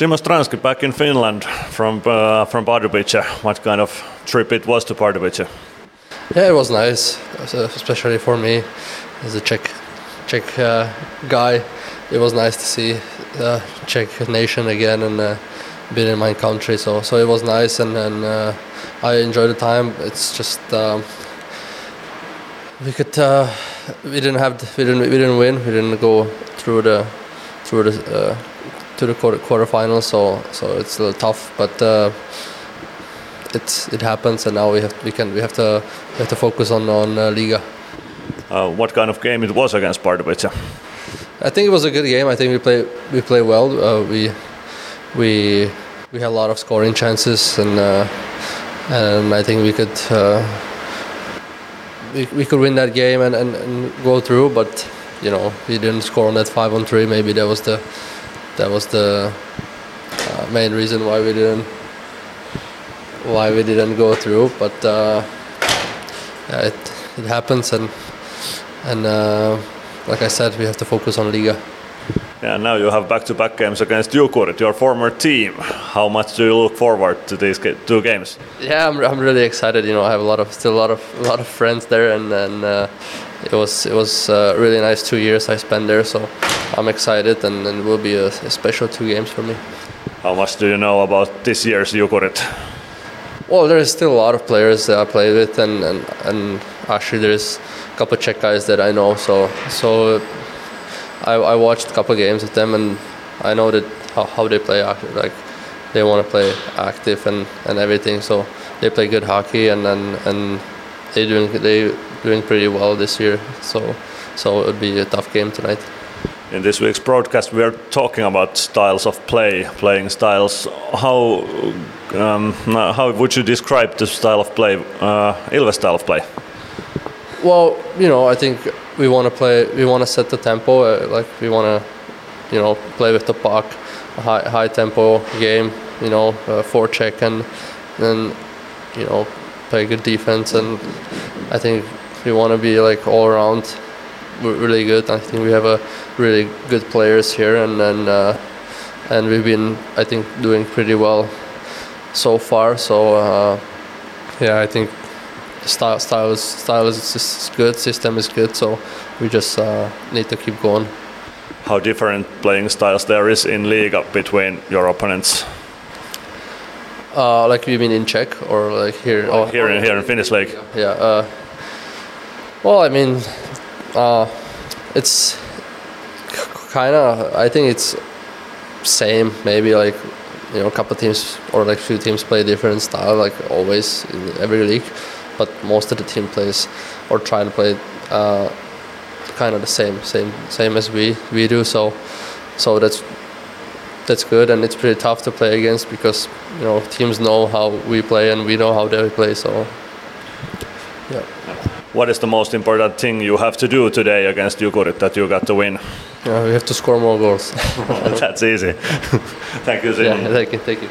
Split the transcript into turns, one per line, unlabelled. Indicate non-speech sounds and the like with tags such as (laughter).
Simon Stránský back in Finland from uh, from Pardubice. What kind of trip it was to Pardubice?
Yeah, it was nice, especially for me as a Czech Czech uh, guy. It was nice to see the Czech nation again and uh, in my country. So so it was nice and, and uh, I enjoyed the time. It's just um, we could uh, we didn't have we didn't we didn't win. We didn't go through the through the uh, to the quarter quarterfinals. So so it's a little tough, but. Uh, it it happens, and now we have we can we have to we have to focus on on uh, Liga.
Uh, what kind of game it was against Pardubice?
I think it was a good game. I think we play we play well. Uh, we we we had a lot of scoring chances, and uh, and I think we could uh, we, we could win that game and, and, and go through. But you know we didn't score on that five on three. Maybe that was the that was the uh, main reason why we didn't why we didn't go through. But uh, yeah, it it happens, and and uh, like I said, we have to focus on Liga.
Yeah, now you have back-to-back games against Jukurit, your former team. How much do you look forward to these two games?
Yeah, I'm, I'm really excited. You know, I have a lot of still a lot of a lot of friends there, and and uh, it was it was uh, really nice two years I spent there. So I'm excited, and, and it will be a, a special two games for me.
How much do you know about this year's Jukurit?
Well, there's still a lot of players that I play with, and, and, and actually there's a couple of Czech guys that I know. So so I, I watched a couple of games with them, and I know that how, how they play. Like they want to play active and, and everything. So they play good hockey, and and, and they doing they doing pretty well this year. So so it would be a tough game tonight.
In this week's broadcast, we are talking about styles of play, playing styles. How um, how would you describe the style of play, uh, Ilves style of play?
Well, you know, I think we want to play. We want to set the tempo. Uh, like we want to, you know, play with the puck, a high high tempo game. You know, uh, forecheck and then, you know, play good defense. And I think we want to be like all around really good. I think we have a really good players here, and and uh, and we've been I think doing pretty well so far. So uh, yeah, I think style style is style is, good, system is good. So we just uh, need to keep going.
How different playing styles there is in Liga between your opponents?
Uh, like you mean in Czech or like here?
oh, here in here in Finnish League.
Yeah. Well, I mean, uh, it's kind of. I think it's same. Maybe like you know, a couple teams or like few teams play different style, like always in every league. But most of the team plays or try to play uh, kind of the same, same, same as we we do. So, so that's that's good, and it's pretty tough to play against because you know teams know how we play and we know how they play. So, yeah
what is the most important thing you have to do today against Jukurit that you got to win?
Yeah, we have to score more goals. (laughs)
That's easy. (laughs) thank you, Simon.
Yeah, thank you, thank you.